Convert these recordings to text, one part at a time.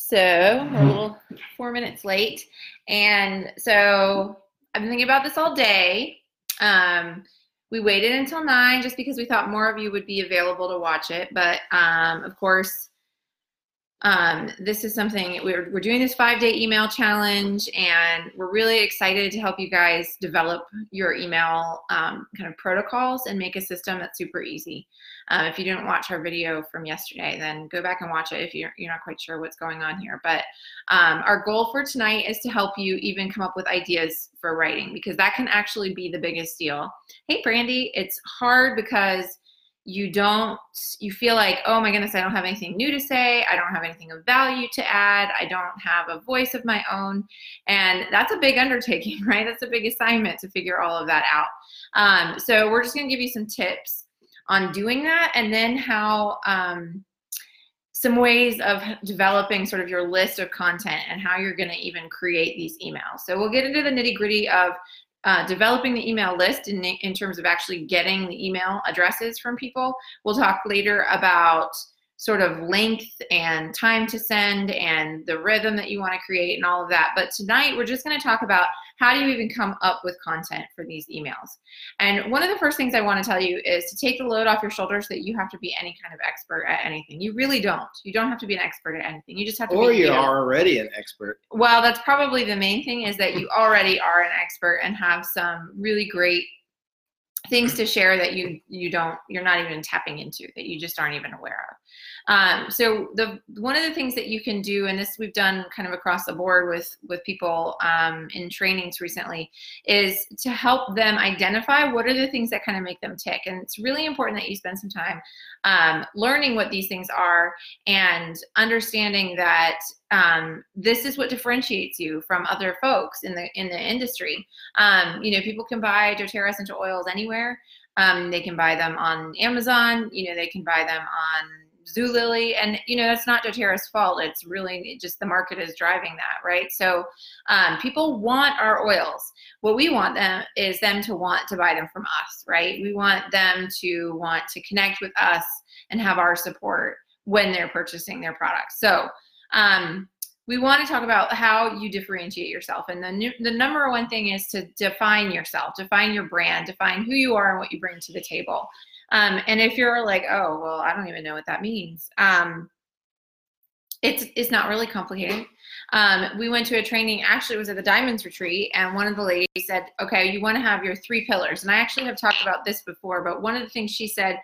So we're a little four minutes late. And so I've been thinking about this all day. Um, we waited until nine just because we thought more of you would be available to watch it. But um, of course, um, this is something we're, we're doing this five day email challenge and we're really excited to help you guys develop your email um, kind of protocols and make a system that's super easy uh, if you didn't watch our video from yesterday then go back and watch it if you're, you're not quite sure what's going on here. But um, our goal for tonight is to help you even come up with ideas for writing because that can actually be the biggest deal. Hey brandy it's hard because you don't you feel like oh my goodness i don't have anything new to say. I don't have anything of value to add. I don't have a voice of my own. And that's a big undertaking right? That's a big assignment to figure all of that out. Um, so we're just going to give you some tips on doing that and then how um, some ways of developing sort of your list of content and how you're going to even create these emails so we'll get into the nitty gritty of uh, developing the email list in, in terms of actually getting the email addresses from people. We'll talk later about sort of length and time to send and the rhythm that you want to create and all of that. But tonight we're just going to talk about how do you even come up with content for these emails. And one of the first things I want to tell you is to take the load off your shoulders that you have to be any kind of expert at anything. You really don't. You don't have to be an expert at anything. You just have to or be you you. are already an expert. Well, that's probably the main thing is that you already are an expert and have some really great things to share that you you don't you're not even tapping into that you just aren't even aware of um, so the one of the things that you can do and this we've done kind of across the board with with people um, in trainings recently is to help them identify what are the things that kind of make them tick and it's really important that you spend some time um, learning what these things are and understanding that um, this is what differentiates you from other folks in the in the industry. Um, you know, people can buy doTERRA essential oils anywhere. Um, they can buy them on Amazon. You know, they can buy them on Zulily, and you know that's not doTERRA's fault. It's really just the market is driving that, right? So um, people want our oils. What we want them is them to want to buy them from us, right? We want them to want to connect with us and have our support when they're purchasing their products. So um, we want to talk about how you differentiate yourself. And the, the number one thing is to define yourself, define your brand, define who you are and what you bring to the table. Um, and if you're like, oh, well, I don't even know what that means. Um, it's, it's not really complicated. Um, we went to a training, actually it was at the Diamonds Retreat, and one of the ladies said, okay, you want to have your three pillars. And I actually have talked about this before, but one of the things she said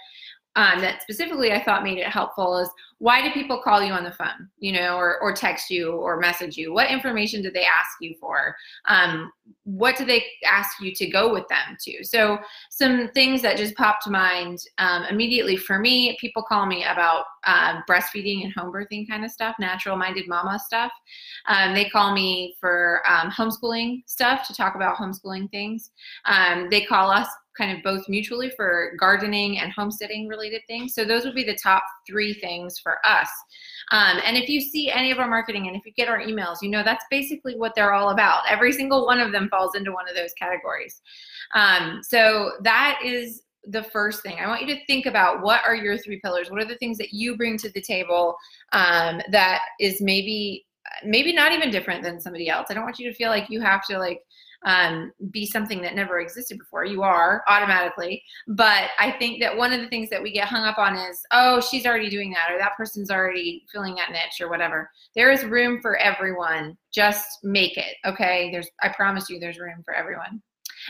um, that specifically I thought made it helpful is why do people call you on the phone, you know, or, or text you or message you? What information do they ask you for? Um, what do they ask you to go with them to? So some things that just popped to mind um, immediately for me, people call me about uh, breastfeeding and home birthing kind of stuff, natural minded mama stuff. Um, they call me for um, homeschooling stuff to talk about homeschooling things. They call us kind of both mutually for gardening and homesteading related things. So those would be the top three things for us. Um, and if you see any of our marketing and if you get our emails, you know that's basically what they're all about. Every single one of them falls into one of those categories. Um, so that is the first thing. I want you to think about what are your three pillars? What are the things that you bring to the table um, that is maybe maybe not even different than somebody else. I don't want you to feel like you have to like um, be something that never existed before. You are automatically. But I think that one of the things that we get hung up on is, oh, she's already doing that, or that person's already filling that niche, or whatever. There is room for everyone. Just make it. Okay. There's, I promise you, there's room for everyone.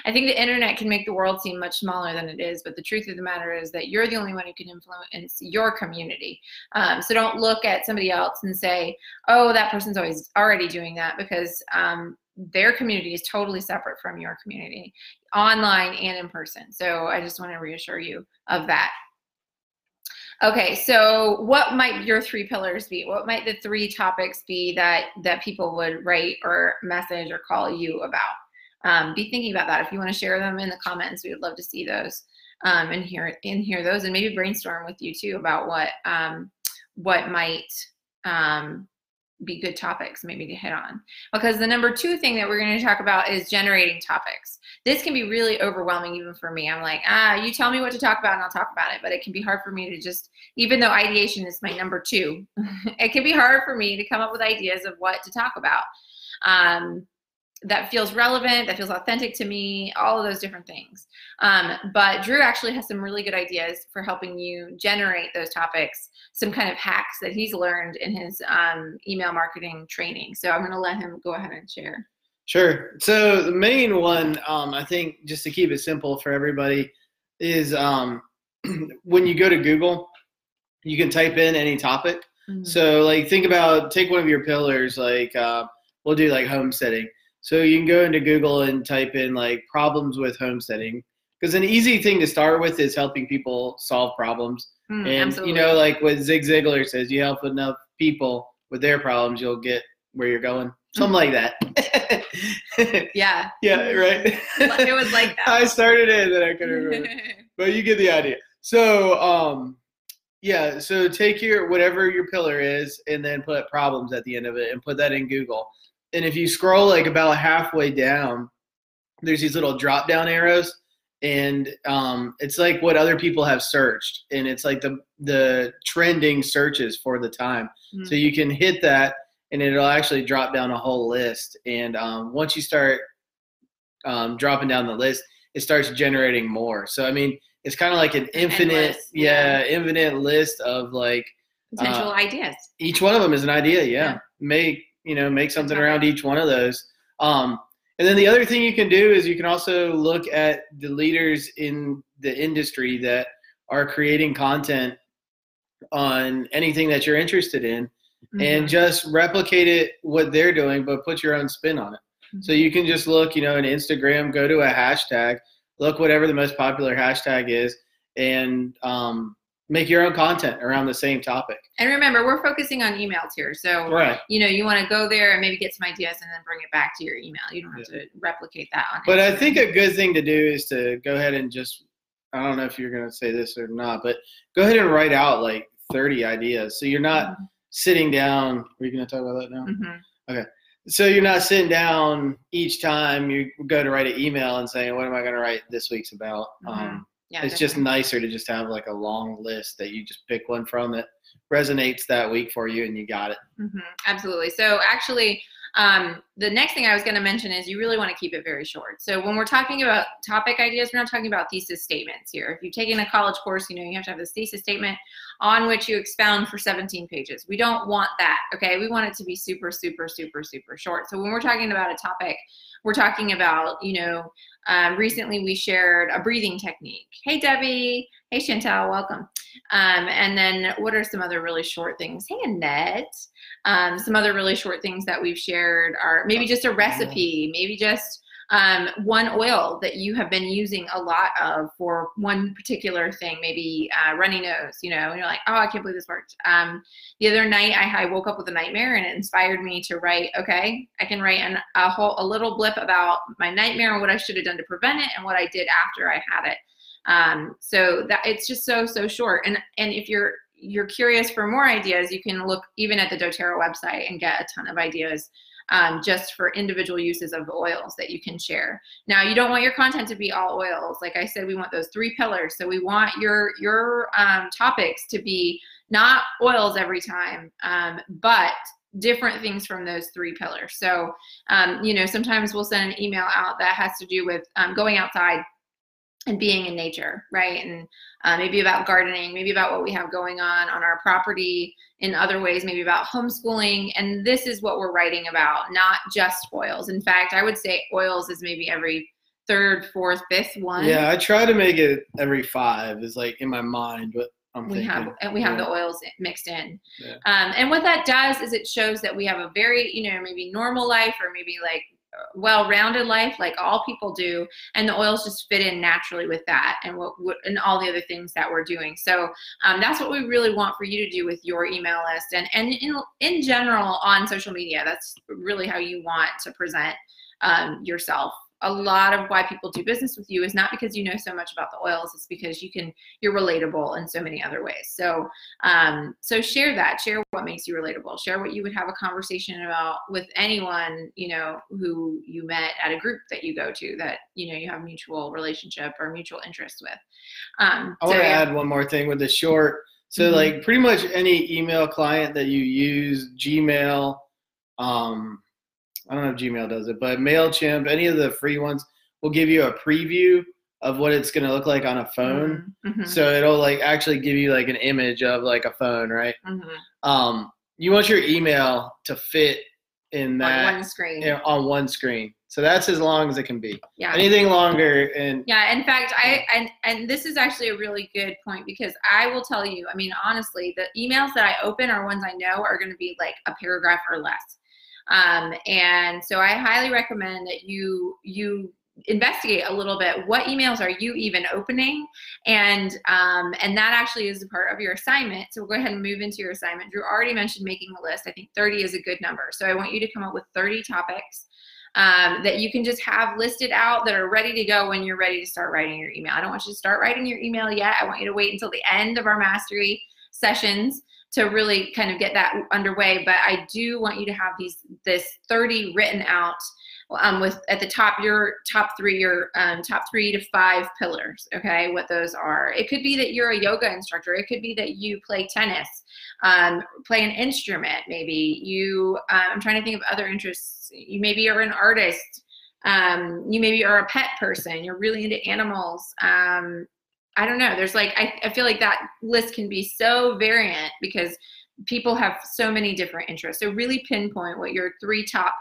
I think the internet can make the world seem much smaller than it is, but the truth of the matter is that you're the only one who can influence your community. Um, so don't look at somebody else and say, "Oh, that person's always already doing that," because um, their community is totally separate from your community, online and in person. So I just want to reassure you of that. Okay, so what might your three pillars be? What might the three topics be that that people would write or message or call you about? Um, be thinking about that. If you want to share them in the comments, we would love to see those um, and hear and hear those, and maybe brainstorm with you too about what um, what might um, be good topics maybe to hit on. Because the number two thing that we're going to talk about is generating topics. This can be really overwhelming even for me. I'm like ah you tell me what to talk about and i'll talk about it. But it can be hard for me to just even though ideation is my number two it can be hard for me to come up with ideas of what to talk about. Um, that feels relevant, that feels authentic to me, all of those different things. Um, but Drew actually has some really good ideas for helping you generate those topics, some kind of hacks that he's learned in his um, email marketing training. So I'm going to let him go ahead and share. Sure. So the main one, um, I think, just to keep it simple for everybody, is um, when you go to Google, you can type in any topic. Mm-hmm. So, like, think about take one of your pillars, like uh, we'll do like homesteading so you can go into Google and type in like problems with homesteading because an easy thing to start with is helping people solve problems. Mm, and absolutely. you know, like what Zig Ziglar says, you help enough people with their problems, you'll get where you're going. Something like that. yeah. Yeah, right. it was like that. I started it and then I couldn't remember. but you get the idea. So um yeah, so take your whatever your pillar is and then put problems at the end of it and put that in Google and if you scroll like about halfway down, there's these little drop down arrows, and um, it's like what other people have searched, and it's like the the trending searches for the time. Mm-hmm. So you can hit that, and it'll actually drop down a whole list. And um, once you start um, dropping down the list, it starts generating more. So I mean, it's kind of like an infinite, Endless, yeah, yeah, infinite list of like potential uh, ideas. Each one of them is an idea. Yeah, yeah. make you know make something around each one of those um, and then the other thing you can do is you can also look at the leaders in the industry that are creating content on anything that you're interested in mm-hmm. and just replicate it what they're doing but put your own spin on it mm-hmm. so you can just look you know in instagram go to a hashtag look whatever the most popular hashtag is and um, make your own content around the same topic. And remember, we're focusing on emails here. So, right. you know, you want to go there and maybe get some ideas and then bring it back to your email. You don't have yeah. to replicate that on But Instagram. I think a good thing to do is to go ahead and just, I don't know if you're going to say this or not, but go ahead and write out like 30 ideas. So you're not mm-hmm. sitting down. Are you going to talk about that now? Mm-hmm. Okay. So you're not sitting down each time you go to write an email and saying, what am I going to write this week's about? Mm-hmm. Um, yeah, it's definitely. just nicer to just have like a long list that you just pick one from that resonates that week for you and you got it. Mm-hmm. Absolutely. So actually, um, the next thing I was going to mention is you really want to keep it very short. So when we're talking about topic ideas, we're not talking about thesis statements here. If you've taken a college course, you know you have to have this thesis statement on which you expound for 17 pages. We don't want that. Okay, we want it to be super, super, super, super short. So when we're talking about a topic, we're talking about you know um, recently we shared a breathing technique. Hey Debbie. Hey Chantel. Welcome. Um, and then what are some other really short things? Hey Annette. Um, some other really short things that we've shared are maybe just a recipe, maybe just um, one oil that you have been using a lot of for one particular thing, maybe uh, runny nose, you know, and you're like, oh, I can't believe this worked. Um, the other night, I, I, woke up with a nightmare, and it inspired me to write. Okay, I can write an, a whole a little blip about my nightmare and what I should have done to prevent it, and what I did after I had it. Um, so that it's just so so short. And and if you're you're curious for more ideas, you can look even at the doTERRA website and get a ton of ideas um, just for individual uses of oils that you can share. Now, you don't want your content to be all oils. Like I said, we want those three pillars. So we want your your um, topics to be not oils every time, um, but different things from those three pillars. So, um, you know, sometimes we'll send an email out that has to do with um, going outside and being in nature, right? And uh, maybe about gardening, maybe about what we have going on on our property in other ways, maybe about homeschooling. And this is what we're writing about, not just oils. In fact, I would say oils is maybe every third, fourth, fifth one. Yeah, I try to make it every five is like in my mind, but I'm we thinking, have and we have yeah. the oils mixed in. Yeah. Um, and what that does is it shows that we have a very, you know, maybe normal life or maybe like well-rounded life like all people do and the oils just fit in naturally with that and what, and all the other things that we're doing. So um, that's what we really want for you to do with your email list and and in, in general on social media. That's really how you want to present um, yourself a lot of why people do business with you is not because you know so much about the oils it's because you can you're relatable in so many other ways so um so share that share what makes you relatable share what you would have a conversation about with anyone you know who you met at a group that you go to that you know you have mutual relationship or mutual interest with um I want to so, yeah. add one more thing with the short. So Mhm. like pretty much any email client that you use, Gmail, um, I don't know if Gmail does it, but Mailchimp, any of the free ones will give you a preview of what it's going to look like on a phone. Mhm, So it'll like actually give you like an image of like a phone, right? mhm, mhm. Um, you want your email to fit in that on one screen you know, on one screen. So that's as long as it can be. yeah Anything longer and Yeah, in fact, I and and this is actually a really good point because I will tell you, I mean, honestly, the emails that I open are ones I know are going to be like a paragraph or less. Um, and so I highly recommend that you you investigate a little bit what emails are you even opening. And um, and that actually is a part of your assignment. So we'll go ahead and move into your assignment. Drew already mentioned making a list. I think 30 is a good number. So i want you to come up with 30 topics um, that you can just have listed out that are ready to go when you're ready to start writing your email. I don't want you to start writing your email yet. I want you to wait until the end of our mastery sessions to really kind of get that underway. But I do want you to have these this 30 written out um, with at the top your top three your um, top three to five pillars. Okay, what those are. It could be that you're a yoga instructor. It could be that you play tennis, um, play an instrument. Maybe you. Uh, I'm trying to think of other interests. You maybe are an artist. Um, you maybe are a pet person. You're really into animals. I don't know. There's like I, I feel like that list can be so variant because people have so many different interests. So really pinpoint what your three top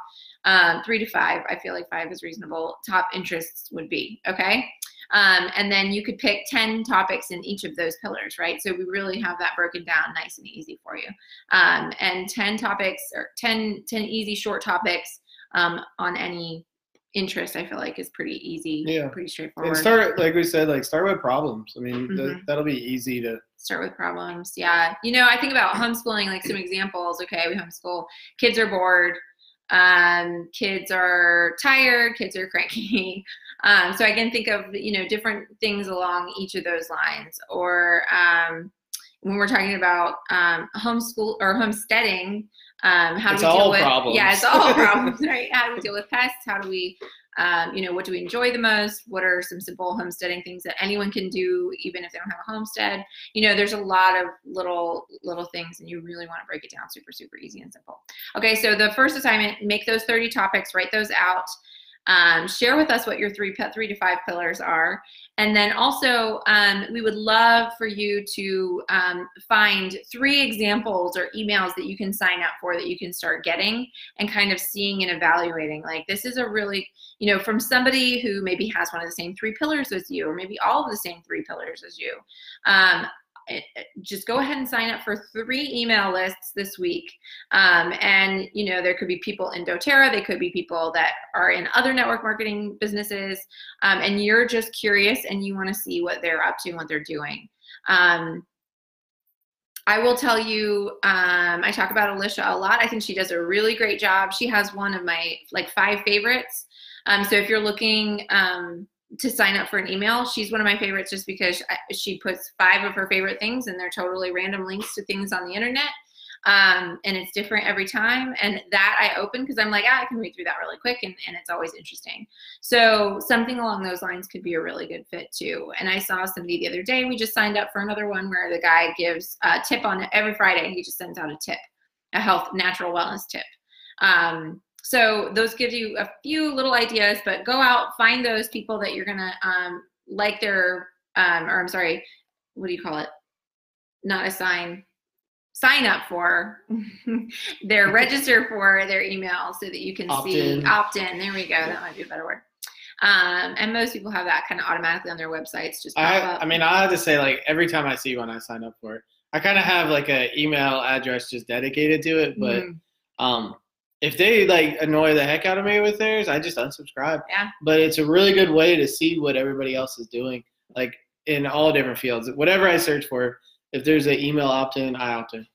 um, three to five. I feel like five is reasonable. Top interests would be okay. Um, and then you could pick 10 topics in each of those pillars, right? So we really have that broken down nice and easy for you. Um, and 10 topics or 10, 10 easy short topics um, on any interest, I feel like is pretty easy, Yeah. pretty straightforward and start like we said, like start with problems. I mean, th- Mhm. that'll be easy to. start with problems. Yeah. You know, I think about homeschooling, like some examples. Okay, we homeschool. Kids are bored. Um, kids are tired. Kids are cranky. Um, so I can think of, you know, different things along each of those lines. Or um, when we're talking about um, homeschool or homesteading, um, how It's do we deal with? problems. Yeah, it's all problems, right? How do we deal with pests? How do we um, you know, what do we enjoy the most? What are some simple homesteading things that anyone can do, even if they don't have a homestead? You know, there's a lot of little little things, and you really want to break it down super super easy and simple. Okay, so the first assignment: make those 30 topics, write those out. Um, share with us what your three three to five pillars are, and then also um, we would love for you to um, find three examples or emails that you can sign up for that you can start getting and kind of seeing and evaluating. Like this is a really you know from somebody who maybe has one of the same three pillars as you, or maybe all of the same three pillars as you. Um, just go ahead and sign up for three email lists this week um, and you know there could be people in doterra they could be people that are in other network marketing businesses um, and you're just curious and you want to see what they're up to and what they're doing um, I will tell you, um, I talk about Alicia a lot. I think she does a really great job. She has one of my like five favorites. Um, so if you're looking um, to sign up for an email, she's one of my favorites just because she puts five of her favorite things and they're totally random links to things on the internet. Um, and it's different every time. And that I open because I'm like, ah, I can read through that really quick and, and it's always interesting. So something along those lines could be a really good fit too. And I saw somebody the other day, we just signed up for another one where the guy gives a tip on every Friday. And he just sends out a tip, a health, natural wellness tip. Um, so those give you a few little ideas, but go out, find those people that you're gonna um, like their, um, or I'm sorry, what do you call it? Not assign, sign up for, their register for their email so that you can Opt see in. opt in. There we go. That might be a better word. Um, and most people have that kind of automatically on their websites. Just I up. I mean, I have to say, like every time I see one, I sign up for it. I kind of have like an email address just dedicated to it, but Mhm. um, if they like annoy the heck out of me with theirs, I just unsubscribe. Yeah. But it's a really good way to see what everybody else is doing, like in all different fields. Whatever I search for, if there's an email opt-in, I opt in.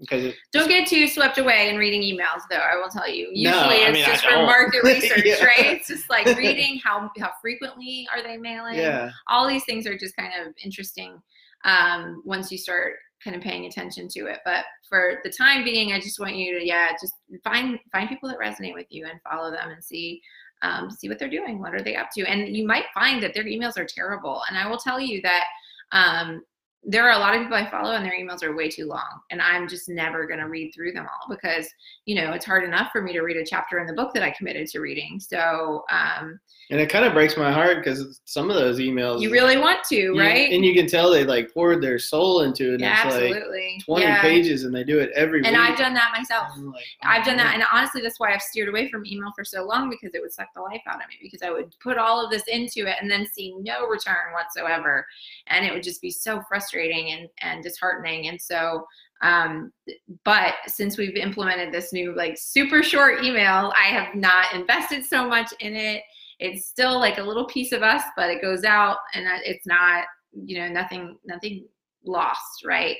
Because Don't get too swept away in reading emails, though. I will tell you. Usually, No, I it's mean, I just for market research, Yeah. right? It's just like reading how how frequently are they mailing. yeah, All these things are just kind of interesting um, once you start kind of paying attention to it. But for the time being, I just want you to yeah, just find find people that resonate with you and follow them and see. Um, see what they're doing. What are they up to? And you might find that their emails are terrible. And I will tell you that um, there are a lot of people I follow and their emails are way too long. And I'm just never going to read through them all because, you know, it's hard enough for me to read a chapter in the book that I committed to reading. So um, and it kind of breaks my heart because some of those emails you really want to, you- right? and you can tell they like poured their soul into it. And yeah, it's like 20 yeah. pages, and they do it every And week. I've done that myself. Like, I've done oh, that, and honestly, that's why I've steered away from email for so long because it would suck the life out of me. Because I would put all of this into it and then see no return whatsoever, and it would just be so frustrating and and disheartening. And so, um, but since we've implemented this new like super short email, I have not invested so much in it. It's still like a little piece of us, but it goes out, and it's not you know nothing nothing lost, right?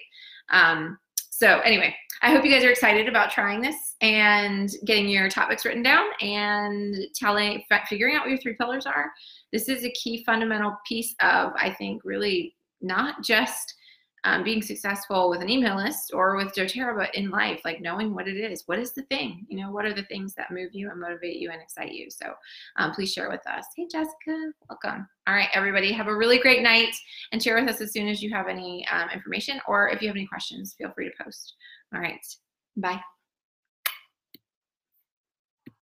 Um, so anyway, I hope you guys are excited about trying this and getting your topics written down and telling, figuring out what your three pillars are. This is a key fundamental piece of, I think, really not just um, being successful with an email list or with doTERRA, but in life, like knowing what it is. What is the thing? You know, what are the things that move you and motivate you and excite you? So um, please share with us. Hey, Jessica, welcome. All right, everybody, have a really great night and share with us as soon as you have any um, information or if you have any questions, feel free to post. All right, bye.